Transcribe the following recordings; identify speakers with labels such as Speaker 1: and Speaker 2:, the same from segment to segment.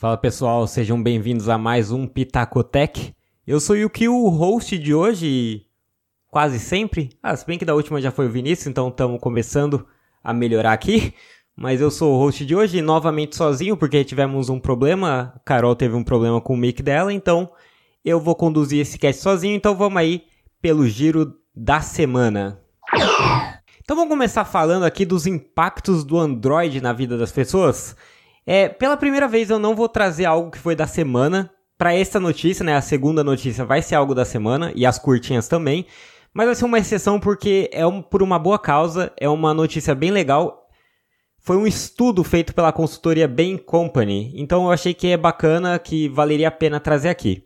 Speaker 1: Fala pessoal, sejam bem-vindos a mais um Pitacotech. Eu sou o Yuki, o host de hoje, quase sempre. Ah, se bem que da última já foi o Vinícius, então estamos começando a melhorar aqui. Mas eu sou o host de hoje, novamente sozinho, porque tivemos um problema. A Carol teve um problema com o mic dela, então eu vou conduzir esse cast sozinho. Então vamos aí pelo giro da semana. Então vamos começar falando aqui dos impactos do Android na vida das pessoas. É, pela primeira vez eu não vou trazer algo que foi da semana. Para essa notícia, né, a segunda notícia vai ser algo da semana e as curtinhas também. Mas vai ser uma exceção porque é um, por uma boa causa, é uma notícia bem legal. Foi um estudo feito pela consultoria Bain Company, então eu achei que é bacana, que valeria a pena trazer aqui.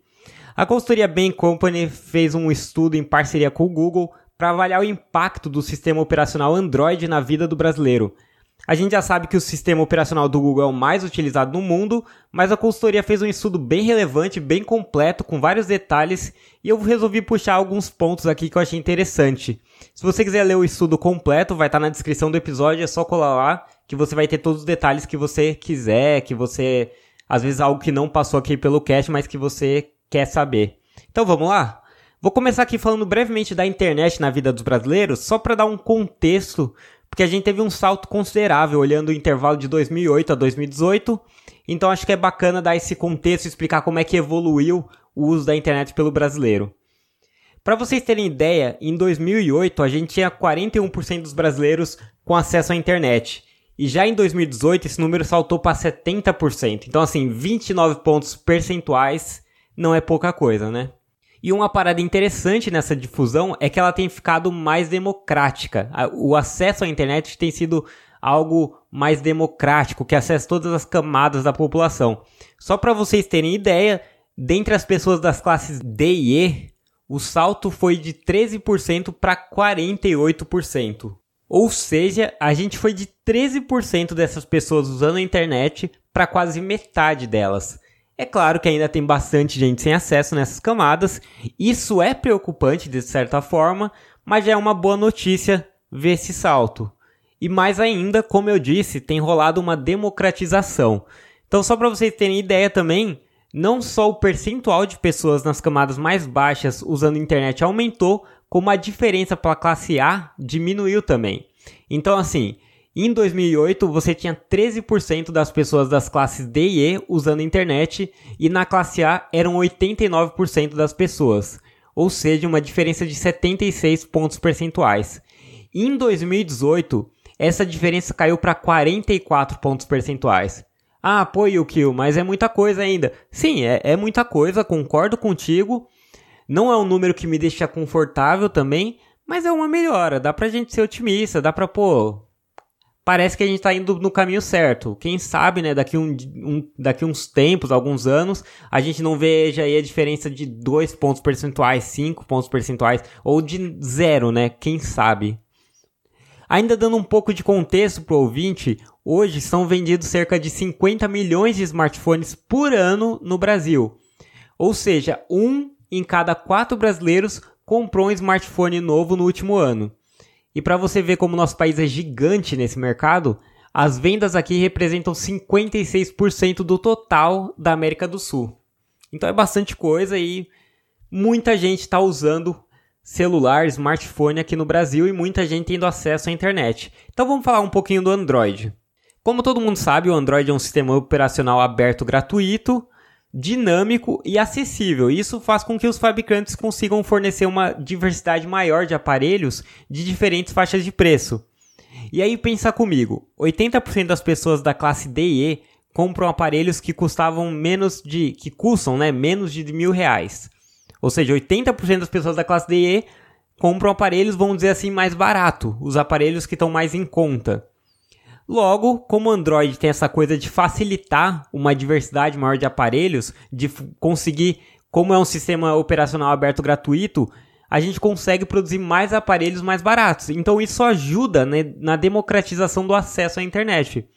Speaker 1: A consultoria Bain Company fez um estudo em parceria com o Google para avaliar o impacto do sistema operacional Android na vida do brasileiro. A gente já sabe que o sistema operacional do Google é o mais utilizado no mundo, mas a consultoria fez um estudo bem relevante, bem completo, com vários detalhes, e eu resolvi puxar alguns pontos aqui que eu achei interessante. Se você quiser ler o estudo completo, vai estar na descrição do episódio, é só colar lá que você vai ter todos os detalhes que você quiser, que você às vezes algo que não passou aqui pelo cast, mas que você quer saber. Então vamos lá? Vou começar aqui falando brevemente da internet na vida dos brasileiros, só para dar um contexto porque a gente teve um salto considerável olhando o intervalo de 2008 a 2018. Então acho que é bacana dar esse contexto e explicar como é que evoluiu o uso da internet pelo brasileiro. Para vocês terem ideia, em 2008 a gente tinha 41% dos brasileiros com acesso à internet. E já em 2018 esse número saltou para 70%. Então assim, 29 pontos percentuais não é pouca coisa, né? E uma parada interessante nessa difusão é que ela tem ficado mais democrática. O acesso à internet tem sido algo mais democrático, que acessa todas as camadas da população. Só para vocês terem ideia, dentre as pessoas das classes D e E, o salto foi de 13% para 48%. Ou seja, a gente foi de 13% dessas pessoas usando a internet para quase metade delas. É claro que ainda tem bastante gente sem acesso nessas camadas, isso é preocupante de certa forma, mas já é uma boa notícia ver esse salto. E mais ainda, como eu disse, tem rolado uma democratização. Então, só para vocês terem ideia também, não só o percentual de pessoas nas camadas mais baixas usando internet aumentou, como a diferença para a classe A diminuiu também. Então, assim, em 2008, você tinha 13% das pessoas das classes D e E usando internet e na classe A eram 89% das pessoas, ou seja, uma diferença de 76 pontos percentuais. Em 2018, essa diferença caiu para 44 pontos percentuais. Ah, pô, Yukio, mas é muita coisa ainda. Sim, é, é muita coisa, concordo contigo. Não é um número que me deixa confortável também, mas é uma melhora. Dá pra gente ser otimista, dá pra, pô, parece que a gente está indo no caminho certo. Quem sabe, né, daqui, um, um, daqui uns tempos, alguns anos, a gente não veja aí a diferença de 2 pontos percentuais, 5 pontos percentuais, ou de zero, né? Quem sabe? Ainda dando um pouco de contexto para o ouvinte, hoje são vendidos cerca de 50 milhões de smartphones por ano no Brasil. Ou seja, um em cada quatro brasileiros comprou um smartphone novo no último ano. E para você ver como nosso país é gigante nesse mercado, as vendas aqui representam 56% do total da América do Sul. Então é bastante coisa e muita gente está usando celular, smartphone aqui no Brasil e muita gente tendo acesso à internet. Então vamos falar um pouquinho do Android. Como todo mundo sabe, o Android é um sistema operacional aberto gratuito dinâmico e acessível. Isso faz com que os fabricantes consigam fornecer uma diversidade maior de aparelhos de diferentes faixas de preço. E aí pensa comigo, 80% das pessoas da classe D e E compram aparelhos que custavam menos de que custam, né, menos de mil reais. Ou seja, 80% das pessoas da classe D e E compram aparelhos, vamos dizer assim, mais barato, os aparelhos que estão mais em conta. Logo, como o Android tem essa coisa de facilitar uma diversidade maior de aparelhos, de conseguir, como é um sistema operacional aberto gratuito, a gente consegue produzir mais aparelhos mais baratos. Então isso ajuda né, na democratização do acesso à internet.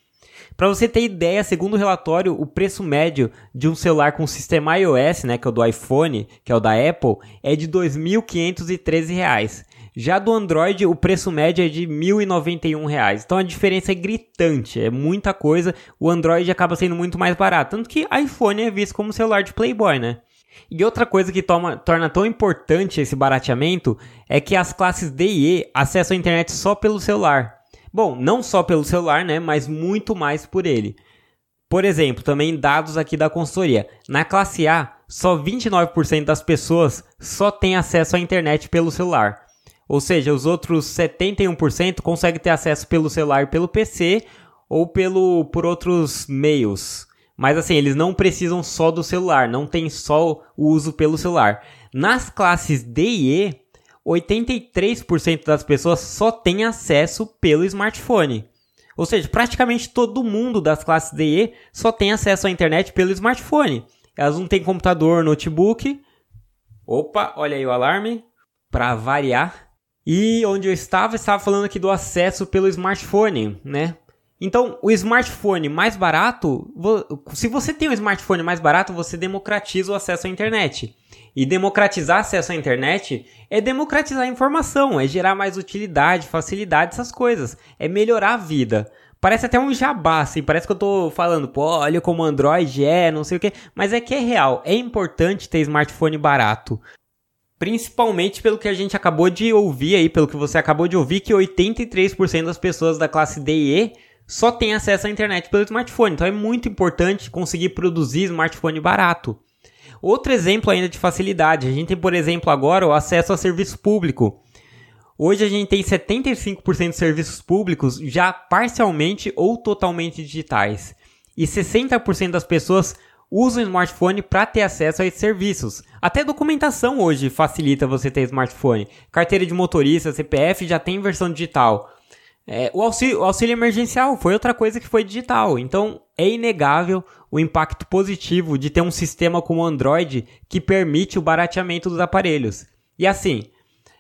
Speaker 1: Para você ter ideia, segundo o relatório, o preço médio de um celular com sistema iOS, né, que é o do iPhone, que é o da Apple, é de R$ 2.513. Já do Android, o preço médio é de R$ 1.091. Então a diferença é gritante, é muita coisa. O Android acaba sendo muito mais barato. Tanto que iPhone é visto como celular de Playboy, né? E outra coisa que toma, torna tão importante esse barateamento é que as classes D e E acessam a internet só pelo celular. Bom, não só pelo celular, né, mas muito mais por ele. Por exemplo, também dados aqui da consultoria. Na classe A, só 29% das pessoas só têm acesso à internet pelo celular. Ou seja, os outros 71% conseguem ter acesso pelo celular pelo PC ou pelo por outros meios. Mas assim, eles não precisam só do celular, não tem só o uso pelo celular. Nas classes D e E, 83% das pessoas só têm acesso pelo smartphone. Ou seja, praticamente todo mundo das classes D e E só tem acesso à internet pelo smartphone. Elas não têm computador, notebook. Opa, olha aí o alarme. Para variar. E onde eu estava, estava falando aqui do acesso pelo smartphone, né? Então, o smartphone mais barato, se você tem um smartphone mais barato, você democratiza o acesso à internet. E democratizar acesso à internet é democratizar a informação, é gerar mais utilidade, facilidade, essas coisas. É melhorar a vida. Parece até um jabá, assim, parece que eu tô falando, pô, olha como Android é, não sei o que, mas é que é real, é importante ter smartphone barato. Principalmente pelo que a gente acabou de ouvir aí, pelo que você acabou de ouvir, que 83% das pessoas da classe D e E só tem acesso à internet pelo smartphone. Então é muito importante conseguir produzir smartphone barato. Outro exemplo ainda de facilidade, a gente tem, por exemplo, agora o acesso a serviço público. Hoje a gente tem 75% de serviços públicos já parcialmente ou totalmente digitais. E 60% das pessoas usam o smartphone para ter acesso a esses serviços. Até documentação hoje facilita você ter smartphone. Carteira de motorista, CPF já tem versão digital. É, o, auxílio, o auxílio emergencial foi outra coisa que foi digital. Então, é inegável o impacto positivo de ter um sistema como o Android que permite o barateamento dos aparelhos. E assim,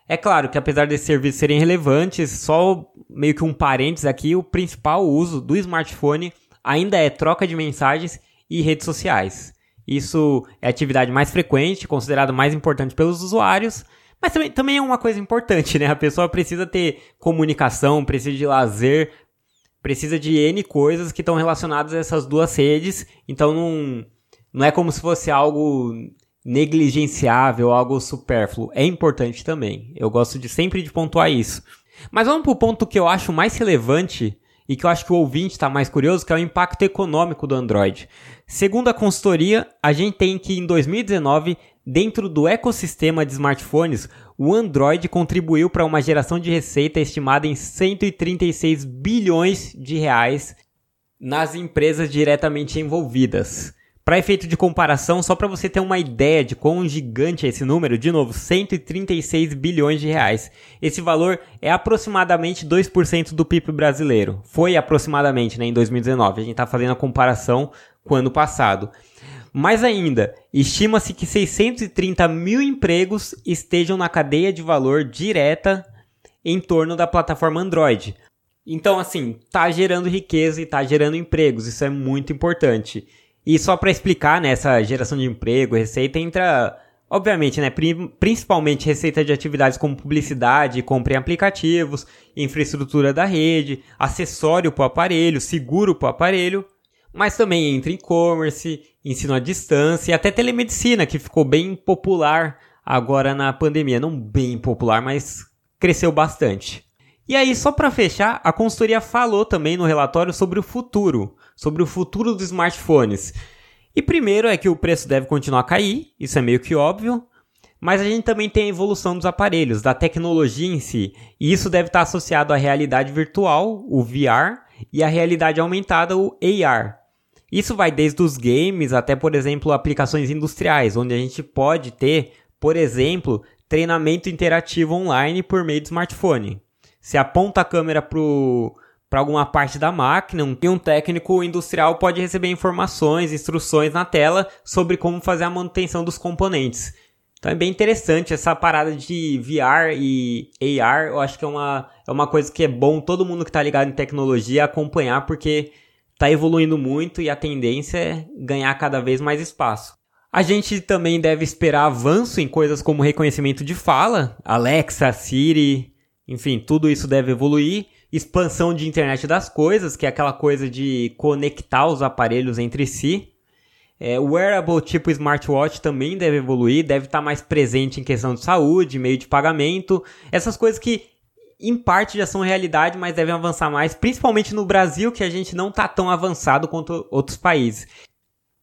Speaker 1: é claro que apesar desses serviços serem relevantes, só meio que um parênteses aqui, o principal uso do smartphone ainda é troca de mensagens e redes sociais. Isso é a atividade mais frequente, considerada mais importante pelos usuários, mas também, também é uma coisa importante, né? A pessoa precisa ter comunicação, precisa de lazer, precisa de N coisas que estão relacionadas a essas duas redes. Então não, não é como se fosse algo negligenciável, algo supérfluo. É importante também. Eu gosto de sempre de pontuar isso. Mas vamos para o ponto que eu acho mais relevante e que eu acho que o ouvinte está mais curioso, que é o impacto econômico do Android. Segundo a consultoria, a gente tem que em 2019 Dentro do ecossistema de smartphones, o Android contribuiu para uma geração de receita estimada em 136 bilhões de reais nas empresas diretamente envolvidas. Para efeito de comparação, só para você ter uma ideia de quão gigante é esse número, de novo, 136 bilhões de reais. Esse valor é aproximadamente 2% do PIB brasileiro. Foi aproximadamente né, em 2019. A gente está fazendo a comparação com o ano passado. Mais ainda, estima-se que 630 mil empregos estejam na cadeia de valor direta em torno da plataforma Android. Então, assim, tá gerando riqueza e tá gerando empregos, isso é muito importante. E só para explicar, né, essa geração de emprego, receita entra, obviamente, né, principalmente receita de atividades como publicidade, compra em aplicativos, infraestrutura da rede, acessório para o aparelho, seguro para o aparelho, mas também entra e-commerce, ensino à distância e até telemedicina, que ficou bem popular agora na pandemia. Não bem popular, mas cresceu bastante. E aí, só para fechar, a consultoria falou também no relatório sobre o futuro, sobre o futuro dos smartphones. E primeiro é que o preço deve continuar a cair, isso é meio que óbvio, mas a gente também tem a evolução dos aparelhos, da tecnologia em si, e isso deve estar associado à realidade virtual, o VR, e à realidade aumentada, o AR. Isso vai desde os games até, por exemplo, aplicações industriais, onde a gente pode ter, por exemplo, treinamento interativo online por meio de smartphone. Se aponta a câmera para alguma parte da máquina e um técnico industrial pode receber informações, instruções na tela sobre como fazer a manutenção dos componentes. Então é bem interessante essa parada de VR e AR. Eu acho que é uma, é uma coisa que é bom todo mundo que está ligado em tecnologia acompanhar, porque está evoluindo muito e a tendência é ganhar cada vez mais espaço. A gente também deve esperar avanço em coisas como reconhecimento de fala, Alexa, Siri, enfim, tudo isso deve evoluir. Expansão de internet das coisas, que é aquela coisa de conectar os aparelhos entre si. É, o wearable tipo smartwatch também deve evoluir, deve estar mais presente em questão de saúde, meio de pagamento, essas coisas que em parte já são realidade, mas devem avançar mais, principalmente no Brasil, que a gente não está tão avançado quanto outros países.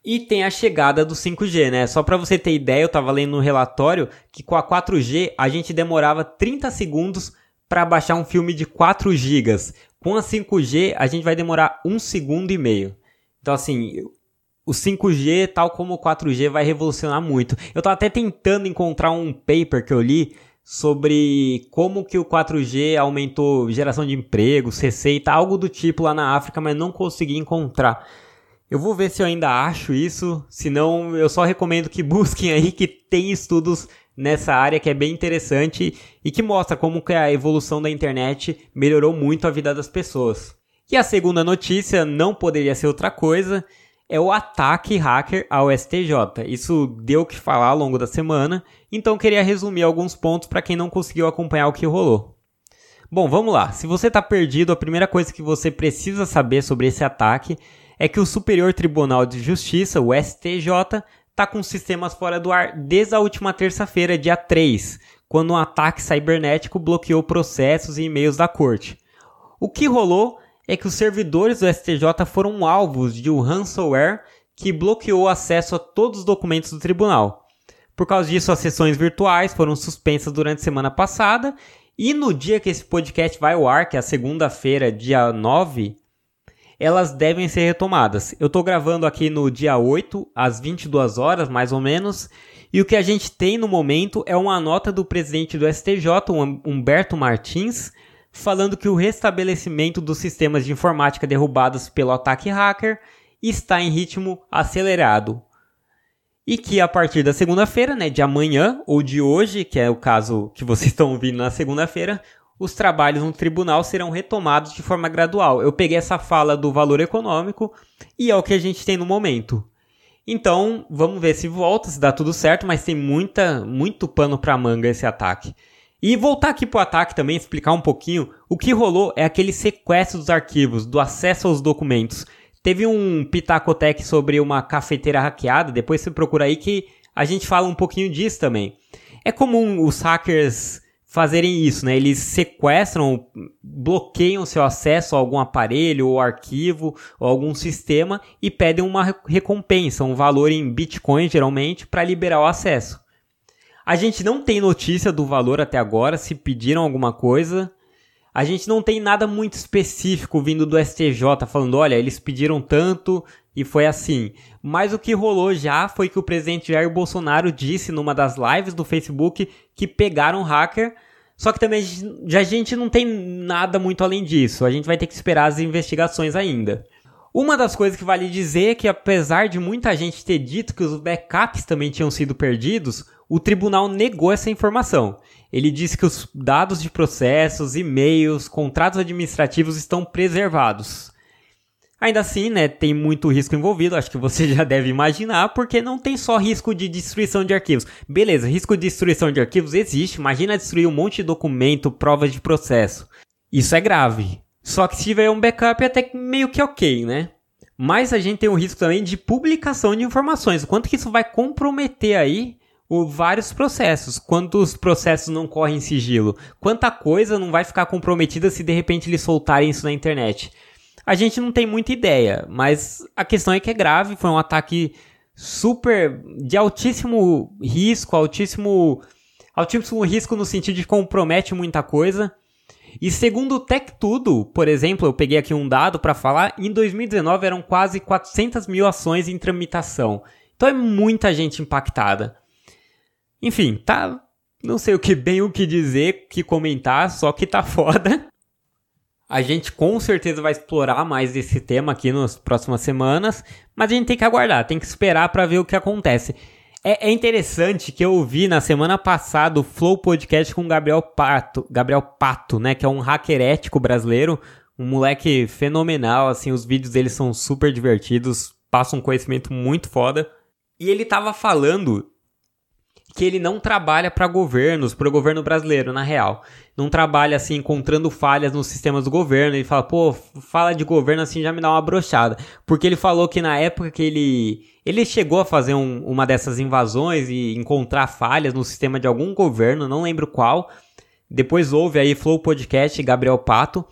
Speaker 1: E tem a chegada do 5G, né? Só para você ter ideia, eu estava lendo no relatório que com a 4G a gente demorava 30 segundos para baixar um filme de 4 GB. Com a 5G a gente vai demorar 1 segundo e meio. Então assim, o 5G, tal como o 4G, vai revolucionar muito. Eu tô até tentando encontrar um paper que eu li sobre como que o 4G aumentou geração de empregos, receita, algo do tipo lá na África, mas não consegui encontrar. Eu vou ver se eu ainda acho isso, senão eu só recomendo que busquem aí que tem estudos nessa área que é bem interessante e que mostra como que a evolução da internet melhorou muito a vida das pessoas. E a segunda notícia não poderia ser outra coisa, é o ataque hacker ao STJ. Isso deu o que falar ao longo da semana, então queria resumir alguns pontos para quem não conseguiu acompanhar o que rolou. Bom, vamos lá. Se você está perdido, a primeira coisa que você precisa saber sobre esse ataque é que o Superior Tribunal de Justiça, o STJ, está com sistemas fora do ar desde a última terça-feira, dia 3, quando um ataque cibernético bloqueou processos e e-mails da corte. O que rolou é que os servidores do STJ foram alvos de um ransomware que bloqueou o acesso a todos os documentos do tribunal. Por causa disso, as sessões virtuais foram suspensas durante a semana passada e no dia que esse podcast vai ao ar, que é a segunda-feira, dia 9, elas devem ser retomadas. Eu estou gravando aqui no dia 8, às 22 horas, mais ou menos, e o que a gente tem no momento é uma nota do presidente do STJ, Humberto Martins, falando que o restabelecimento dos sistemas de informática derrubados pelo ataque hacker está em ritmo acelerado. E que a partir da segunda-feira, né, de amanhã ou de hoje, que é o caso que vocês estão ouvindo na segunda-feira, os trabalhos no tribunal serão retomados de forma gradual. Eu peguei essa fala do valor econômico e é o que a gente tem no momento. Então, vamos ver se volta, se dá tudo certo, mas tem muita, muito pano para manga esse ataque. E voltar aqui pro ataque também, explicar um pouquinho, o que rolou é aquele sequestro dos arquivos, do acesso aos documentos. Teve um Pitacotec sobre uma cafeteira hackeada, depois você procura aí que a gente fala um pouquinho disso também. É comum os hackers fazerem isso, né? Eles sequestram, bloqueiam seu acesso a algum aparelho ou arquivo ou algum sistema e pedem uma recompensa, um valor em Bitcoin geralmente, para liberar o acesso. A gente não tem notícia do valor até agora, se pediram alguma coisa. A gente não tem nada muito específico vindo do STJ falando, olha, eles pediram tanto e foi assim. Mas o que rolou já foi que o presidente Jair Bolsonaro disse numa das lives do Facebook que pegaram hacker só que também a gente não tem nada muito além disso. A gente vai ter que esperar as investigações ainda. Uma das coisas que vale dizer é que, apesar de muita gente ter dito que os backups também tinham sido perdidos, o tribunal negou essa informação. Ele disse que os dados de processos, e-mails, contratos administrativos estão preservados. Ainda assim, né, tem muito risco envolvido, acho que você já deve imaginar, porque não tem só risco de destruição de arquivos. Beleza, risco de destruição de arquivos existe, imagina destruir um monte de documento, provas de processo. Isso é grave. Só que se tiver um backup é até meio que ok, né? Mas a gente tem o risco também de publicação de informações. O quanto que isso vai comprometer aí o, vários processos. Quantos processos não correm em sigilo? Quanta coisa não vai ficar comprometida se de repente eles soltarem isso na internet? A gente não tem muita ideia, mas a questão é que é grave, foi um ataque super de altíssimo risco, altíssimo altíssimo risco no sentido de compromete muita coisa. E segundo o Tech Tudo, por exemplo, eu peguei aqui um dado para falar, em 2019 eram quase 400 mil ações em tramitação. Então é muita gente impactada. Enfim, tá. Não sei o que bem o que dizer, que comentar, só que tá foda. A gente com certeza vai explorar mais esse tema aqui nas próximas semanas, mas a gente tem que aguardar, tem que esperar para ver o que acontece. É, é, interessante que eu ouvi na semana passada o Flow Podcast com Gabriel Pato, Gabriel Pato, né, que é um hacker ético brasileiro, um moleque fenomenal, assim, os vídeos dele são super divertidos, passam um conhecimento muito foda. E ele estava falando que ele não trabalha para governos, para o governo brasileiro, na real. Não trabalha assim encontrando falhas nos sistemas do governo. Ele fala, pô, fala de governo assim já me dá uma brochada. Porque ele falou que na época que ele ele chegou a fazer um, uma dessas invasões e encontrar falhas no sistema de algum governo, não lembro qual. Depois houve aí Flow Podcast Gabriel Pato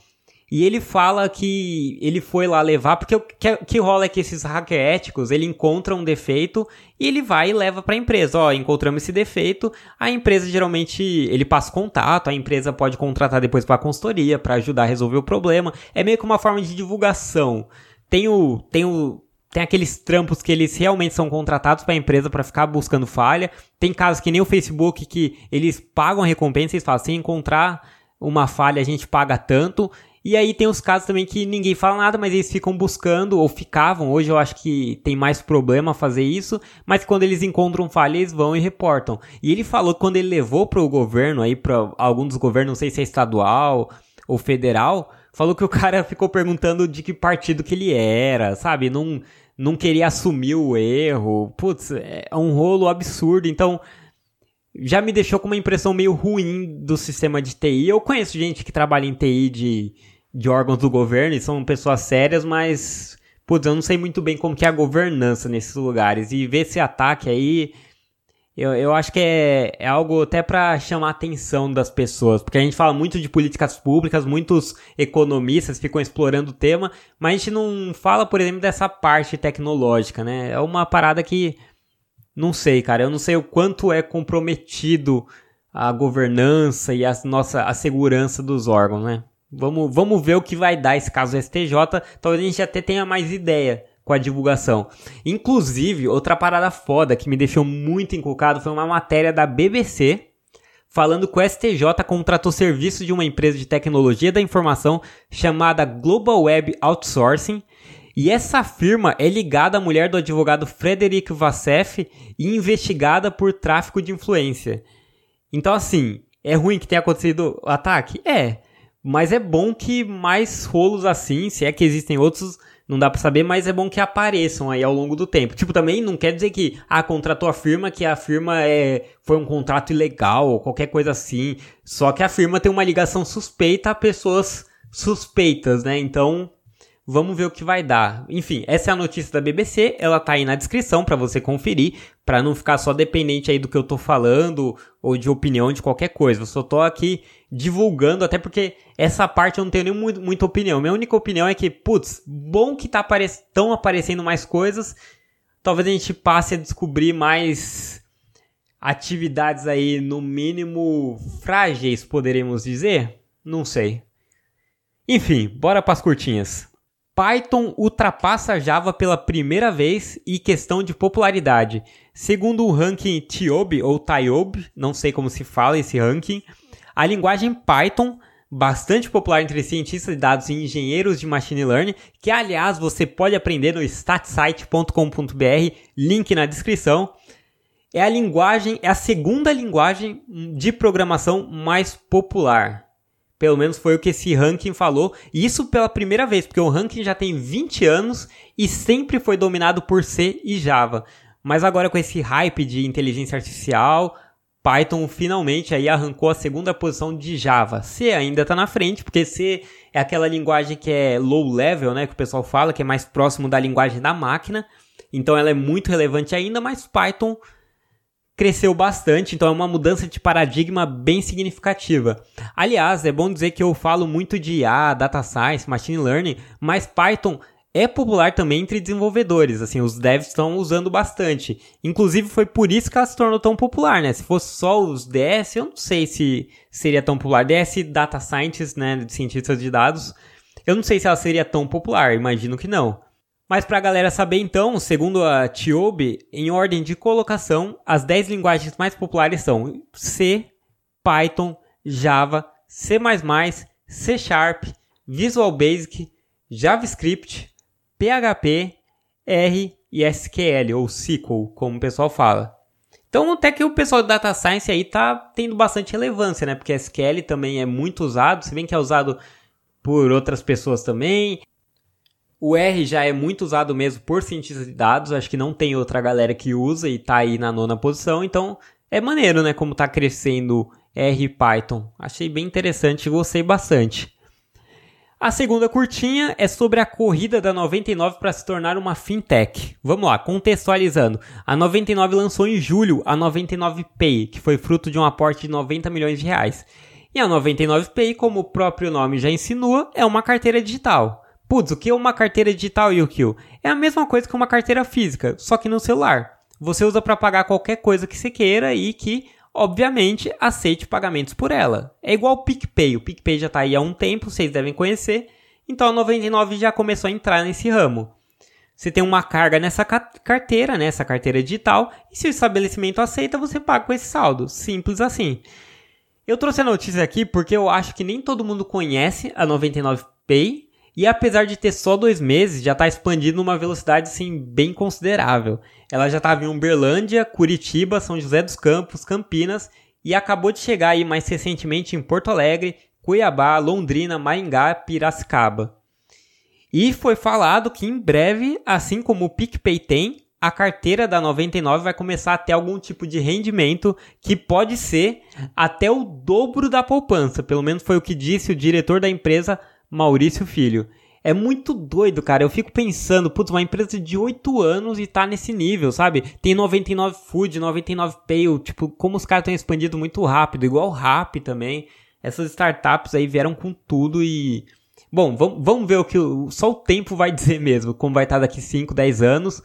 Speaker 1: e ele fala que ele foi lá levar, porque o que, que rola é que esses hacker éticos, ele encontra um defeito e ele vai e leva para a empresa. Ó, encontramos esse defeito, a empresa geralmente, ele passa contato, a empresa pode contratar depois para consultoria, para ajudar a resolver o problema. É meio que uma forma de divulgação. Tem o, tem o, tem aqueles trampos que eles realmente são contratados para a empresa para ficar buscando falha. Tem casos que nem o Facebook que eles pagam a recompensa e falam, se encontrar uma falha a gente paga tanto. E aí tem os casos também que ninguém fala nada, mas eles ficam buscando, ou ficavam, hoje eu acho que tem mais problema fazer isso, mas quando eles encontram falha, eles vão e reportam. E ele falou que quando ele levou para o governo, aí para algum dos governos, não sei se é estadual ou federal, falou que o cara ficou perguntando de que partido que ele era, sabe? Não, não queria assumir o erro. Putz, é um rolo absurdo. Então, já me deixou com uma impressão meio ruim do sistema de TI. Eu conheço gente que trabalha em TI de de órgãos do governo e são pessoas sérias, mas putz, eu não sei muito bem como que é a governança nesses lugares. E ver esse ataque aí, eu, eu acho que é, é algo até para chamar a atenção das pessoas, porque a gente fala muito de políticas públicas, muitos economistas ficam explorando o tema, mas a gente não fala, por exemplo, dessa parte tecnológica, né? É uma parada que não sei, cara, eu não sei o quanto é comprometido a governança e a nossa a segurança dos órgãos, né? Vamos, vamos ver o que vai dar esse caso STJ. Talvez a gente até tenha mais ideia com a divulgação. Inclusive, outra parada foda que me deixou muito encucado foi uma matéria da BBC falando que o STJ contratou serviço de uma empresa de tecnologia da informação chamada Global Web Outsourcing. E essa firma é ligada à mulher do advogado Frederic Vassef e investigada por tráfico de influência. Então, assim, é ruim que tenha acontecido o ataque? É. Mas é bom que mais rolos assim, se é que existem outros, não dá para saber, mas é bom que apareçam aí ao longo do tempo. Tipo, também não quer dizer que, ah, contratou a firma, que a firma é, foi um contrato ilegal ou qualquer coisa assim. Só que a firma tem uma ligação suspeita a pessoas suspeitas, né? Então, Vamos ver o que vai dar. Enfim, essa é a notícia da BBC, ela tá aí na descrição para você conferir, para não ficar só dependente aí do que eu tô falando ou de opinião de qualquer coisa. Eu só tô aqui divulgando, até porque essa parte eu não tenho nem muito, muita opinião. Minha única opinião é que, putz, bom que tá apare tão aparecendo mais coisas. Talvez a gente passe a descobrir mais atividades aí, no mínimo frágeis, poderemos dizer? Não sei. Enfim, bora para as curtinhas. Python ultrapassa Java pela primeira vez e questão de popularidade. Segundo o ranking TIOB ou TIOB, não sei como se fala esse ranking, a linguagem Python, bastante popular entre cientistas de dados e engenheiros de machine learning, que aliás você pode aprender no statsite.com.br, link na descrição, é a linguagem, é a segunda linguagem de programação mais popular. Pelo menos foi o que esse ranking falou. E isso pela primeira vez, porque o ranking já tem 20 anos e sempre foi dominado por C e Java. Mas agora com esse hype de inteligência artificial, Python finalmente aí arrancou a segunda posição de Java. C ainda está na frente, porque C é aquela linguagem que é low level, né, que o pessoal fala, que é mais próximo da linguagem da máquina. Então ela é muito relevante ainda, mas Python cresceu bastante, então é uma mudança de paradigma bem significativa. Aliás, é bom dizer que eu falo muito de IA, data science, machine learning, mas Python é popular também entre desenvolvedores, assim, os devs estão usando bastante. Inclusive foi por isso que ela se tornou tão popular, né? Se fosse só os DS, eu não sei se seria tão popular. DS Data Scientists, né, cientistas de dados, eu não sei se ela seria tão popular, imagino que não. Mas para a galera saber então, segundo a Tiobe, em ordem de colocação, as 10 linguagens mais populares são C, Python, Java, C++, C Sharp, Visual Basic, JavaScript, PHP, R e SQL, ou SQL, como o pessoal fala. Então até que o pessoal de Data Science aí tá tendo bastante relevância, né? Porque SQL também é muito usado, se bem que é usado por outras pessoas também. O R já é muito usado mesmo por cientistas de dados, acho que não tem outra galera que usa e tá aí na nona posição, então é maneiro, né, como tá crescendo R e Python. Achei bem interessante, gostei bastante. A segunda curtinha é sobre a corrida da 99 para se tornar uma fintech. Vamos lá, contextualizando. A 99 lançou em julho a 99 Pay, que foi fruto de um aporte de 90 milhões de reais. E a 99 Pay, como o próprio nome já insinua, é uma carteira digital. Putz, o que é uma carteira digital, Yukio? É a mesma coisa que uma carteira física, só que no celular. Você usa para pagar qualquer coisa que você queira e que, obviamente, aceite pagamentos por ela. É igual o PicPay. O PicPay já está aí há um tempo, vocês devem conhecer. Então a 99 já começou a entrar nesse ramo. Você tem uma carga nessa carteira, nessa né, carteira digital, e se o estabelecimento aceita, você paga com esse saldo. Simples assim. Eu trouxe a notícia aqui porque eu acho que nem todo mundo conhece a 99 Pay e apesar de ter só dois meses, já está expandindo numa velocidade assim, bem considerável. Ela já estava em Uberlândia, Curitiba, São José dos Campos, Campinas e acabou de chegar aí mais recentemente em Porto Alegre, Cuiabá, Londrina, Maringá, Piracicaba. E foi falado que em breve, assim como o PicPay tem, a carteira da 99 vai começar a ter algum tipo de rendimento que pode ser até o dobro da poupança. Pelo menos foi o que disse o diretor da empresa Maurício Filho. É muito doido, cara. Eu fico pensando, putz, uma empresa de 8 anos e tá nesse nível, sabe? Tem 99 Food, 99 Pay, tipo, como os caras estão expandindo muito rápido, igual o Rap também. Essas startups aí vieram com tudo e. Bom, vamos, ver o que. Só o tempo vai dizer mesmo, como vai estar daqui 5, 10 anos,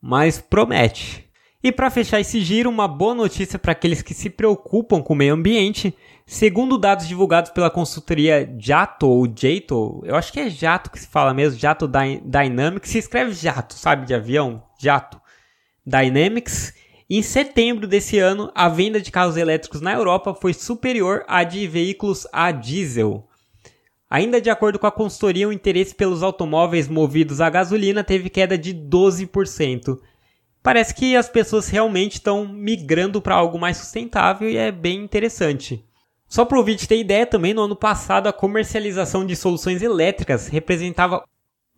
Speaker 1: mas promete. E para fechar esse giro, uma boa notícia para aqueles que se preocupam com o meio ambiente. Segundo dados divulgados pela consultoria Jato ou Jato, eu acho que é Jato que se fala mesmo, Jato Dynamics, se escreve Jato, sabe, de avião? Jato Dynamics. Em setembro desse ano, a venda de carros elétricos na Europa foi superior à de veículos a diesel. Ainda de acordo com a consultoria, o interesse pelos automóveis movidos a gasolina teve queda de 12% parece que as pessoas realmente estão migrando para algo mais sustentável e é bem interessante. Só para o ouvinte ter ideia, também no ano passado a comercialização de soluções elétricas representava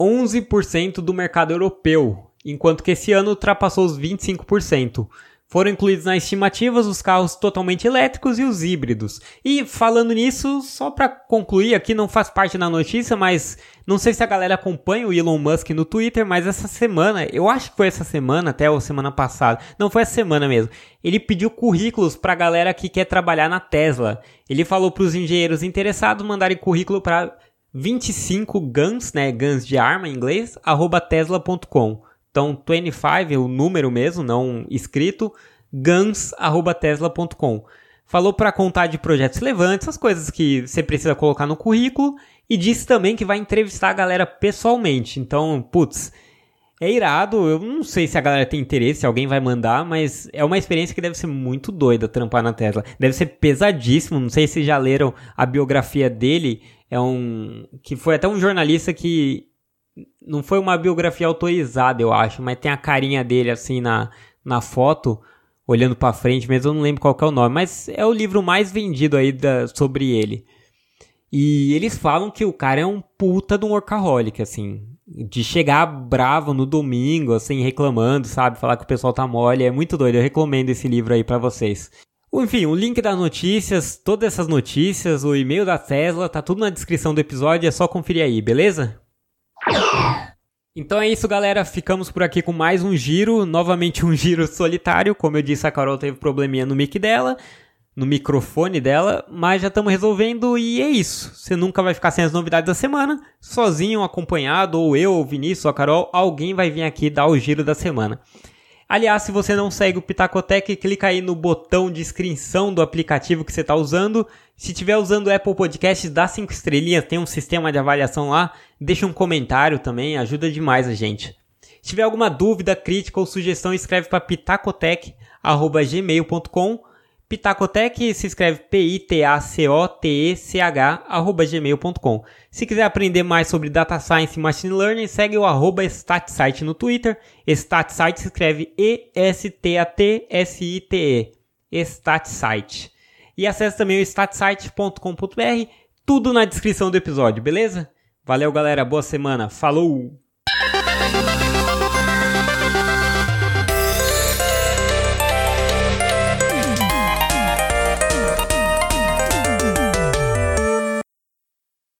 Speaker 1: 11% do mercado europeu, enquanto que esse ano ultrapassou os 25%. Foram incluídos nas estimativas os carros totalmente elétricos e os híbridos. E falando nisso, só para concluir aqui, não faz parte da notícia, mas não sei se a galera acompanha o Elon Musk no Twitter, mas essa semana, eu acho que foi essa semana, até ou semana passada, não foi essa semana mesmo. Ele pediu currículos para a galera que quer trabalhar na Tesla. Ele falou para os engenheiros interessados mandarem currículo para 25 guns, né, guns de arma em inglês, arroba tesla.com. Então, 25 é o número mesmo, não escrito, guns.tesla.com. Falou para contar de projetos relevantes, as coisas que você precisa colocar no currículo, e disse também que vai entrevistar a galera pessoalmente. Então, putz, é irado. Eu não sei se a galera tem interesse, se alguém vai mandar, mas é uma experiência que deve ser muito doida trampar na Tesla. Deve ser pesadíssimo. Não sei se já leram a biografia dele. É um. que foi até um jornalista que não foi uma biografia autorizada, eu acho, mas tem a carinha dele assim na, na foto, olhando para frente, mas eu não lembro qual é o nome, mas é o livro mais vendido aí da, sobre ele. E eles falam que o cara é um puta de um workaholic, assim, de chegar bravo no domingo, assim, reclamando, sabe, falar que o pessoal tá mole, é muito doido, eu recomendo esse livro aí para vocês. Enfim, o link das notícias, todas essas notícias, o e-mail da Tesla, tá tudo na descrição do episódio, é só conferir aí, beleza? Então é isso, galera. Ficamos por aqui com mais um giro. Novamente um giro solitário. Como eu disse, a Carol teve probleminha no mic dela, no microfone dela, mas já estamos resolvendo e é isso. Você nunca vai ficar sem as novidades da semana, sozinho, acompanhado, ou eu, ou Vinícius, ou a Carol, alguém vai vir aqui dar o giro da semana. Aliás, se você não segue o Pitacotec, clica aí no botão de inscrição do aplicativo que você está usando. Se estiver usando o Apple Podcasts, dá 5 estrelinhas, tem um sistema de avaliação lá. Deixa um comentário também, ajuda demais a gente. Se tiver alguma dúvida, crítica ou sugestão, escreve para pitacotec.gmail.com Pitacotec se escreve P-I-T-A-C-O-T-E-C-H arroba gmail.com. Se quiser aprender mais sobre Data Science e Machine Learning, segue o arroba StatSite no Twitter. StatSite se escreve E-S-T-A-T-S-I-T-E. StatSite. E acesse também o statsite.com.br, tudo na descrição do episódio, beleza? Valeu, galera. Boa semana. Falou!